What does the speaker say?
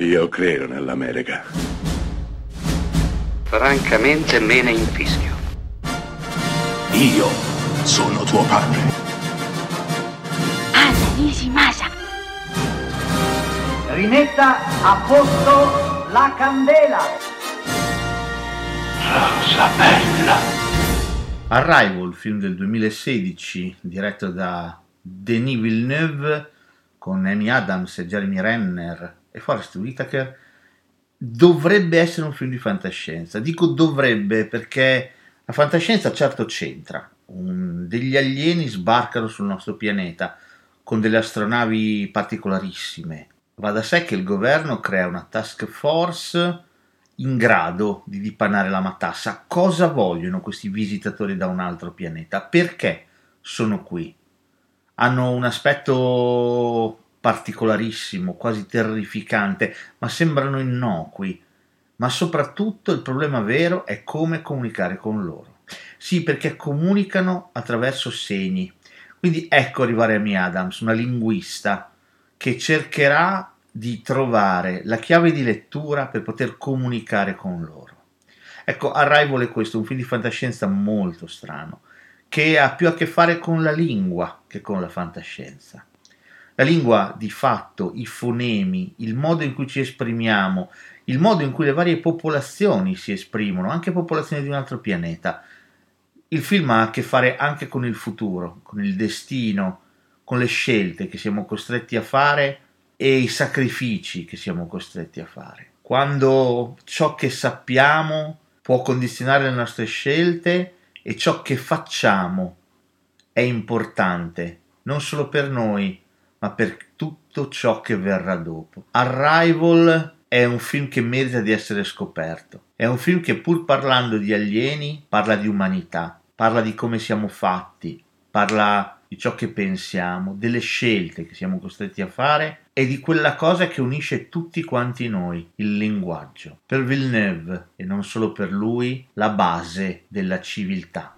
Io credo nell'America. Francamente me ne infischio. Io sono tuo padre. Anna Nishimasa. Rimetta a posto la candela. Rosa bella. Arrival, film del 2016 diretto da Denis Villeneuve con Amy Adams e Jeremy Renner e Forrest Whitaker dovrebbe essere un film di fantascienza. Dico dovrebbe perché la fantascienza certo c'entra. Un, degli alieni sbarcano sul nostro pianeta con delle astronavi particolarissime. Va da sé che il governo crea una task force in grado di dipanare la matassa. Cosa vogliono questi visitatori da un altro pianeta? Perché sono qui? Hanno un aspetto particolarissimo, quasi terrificante, ma sembrano innocui. Ma soprattutto il problema vero è come comunicare con loro. Sì, perché comunicano attraverso segni. Quindi ecco arrivare Amy Adams, una linguista che cercherà di trovare la chiave di lettura per poter comunicare con loro. Ecco, Arrival è questo, un film di fantascienza molto strano, che ha più a che fare con la lingua che con la fantascienza. La lingua, di fatto, i fonemi, il modo in cui ci esprimiamo, il modo in cui le varie popolazioni si esprimono, anche popolazioni di un altro pianeta. Il film ha a che fare anche con il futuro, con il destino, con le scelte che siamo costretti a fare e i sacrifici che siamo costretti a fare. Quando ciò che sappiamo può condizionare le nostre scelte e ciò che facciamo è importante, non solo per noi, ma per tutto ciò che verrà dopo. Arrival è un film che merita di essere scoperto. È un film che pur parlando di alieni parla di umanità, parla di come siamo fatti, parla di ciò che pensiamo, delle scelte che siamo costretti a fare e di quella cosa che unisce tutti quanti noi, il linguaggio. Per Villeneuve, e non solo per lui, la base della civiltà.